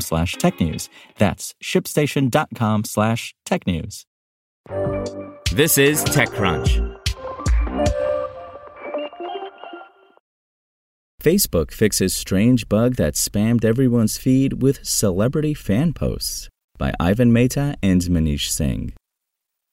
slash technews. That's shipstation.com slash technews. This is TechCrunch. Facebook fixes strange bug that spammed everyone's feed with celebrity fan posts by Ivan Mehta and Manish Singh.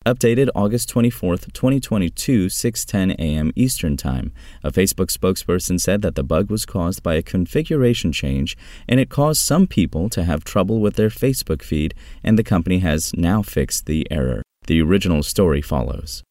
Updated August 24, 2022, 6:10 a.m. Eastern Time. A Facebook spokesperson said that the bug was caused by a configuration change and it caused some people to have trouble with their Facebook feed and the company has now fixed the error. The original story follows.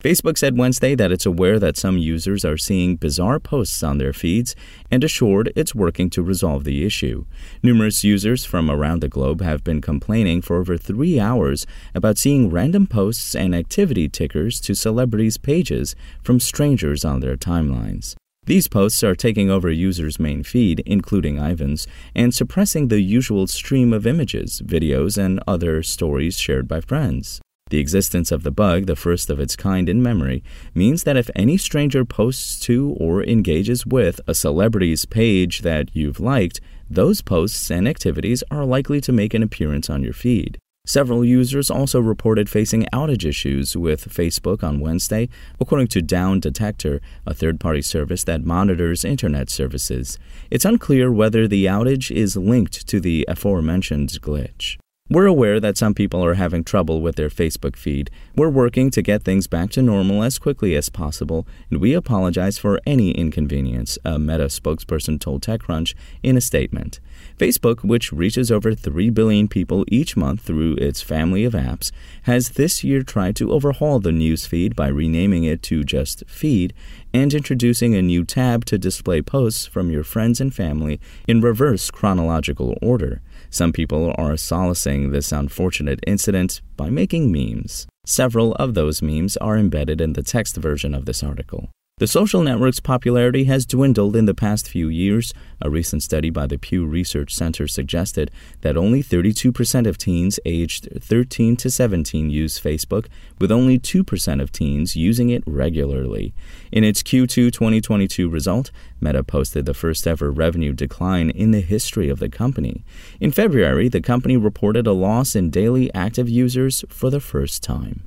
Facebook said Wednesday that it's aware that some users are seeing bizarre posts on their feeds and assured it's working to resolve the issue. Numerous users from around the globe have been complaining for over three hours about seeing random posts and activity tickers to celebrities' pages from strangers on their timelines. These posts are taking over users' main feed, including Ivan's, and suppressing the usual stream of images, videos, and other stories shared by friends. The existence of the bug, the first of its kind in memory, means that if any stranger posts to or engages with a celebrity's page that you've liked, those posts and activities are likely to make an appearance on your feed. Several users also reported facing outage issues with Facebook on Wednesday, according to Down Detector, a third party service that monitors internet services. It's unclear whether the outage is linked to the aforementioned glitch. We're aware that some people are having trouble with their Facebook feed. We're working to get things back to normal as quickly as possible, and we apologize for any inconvenience, a Meta spokesperson told TechCrunch in a statement. Facebook, which reaches over 3 billion people each month through its family of apps, has this year tried to overhaul the news feed by renaming it to just Feed and introducing a new tab to display posts from your friends and family in reverse chronological order. Some people are solacing this unfortunate incident by making memes. Several of those memes are embedded in the text version of this article. The social network's popularity has dwindled in the past few years. A recent study by the Pew Research Center suggested that only 32% of teens aged 13 to 17 use Facebook, with only 2% of teens using it regularly. In its Q2 2022 result, Meta posted the first ever revenue decline in the history of the company. In February, the company reported a loss in daily active users for the first time.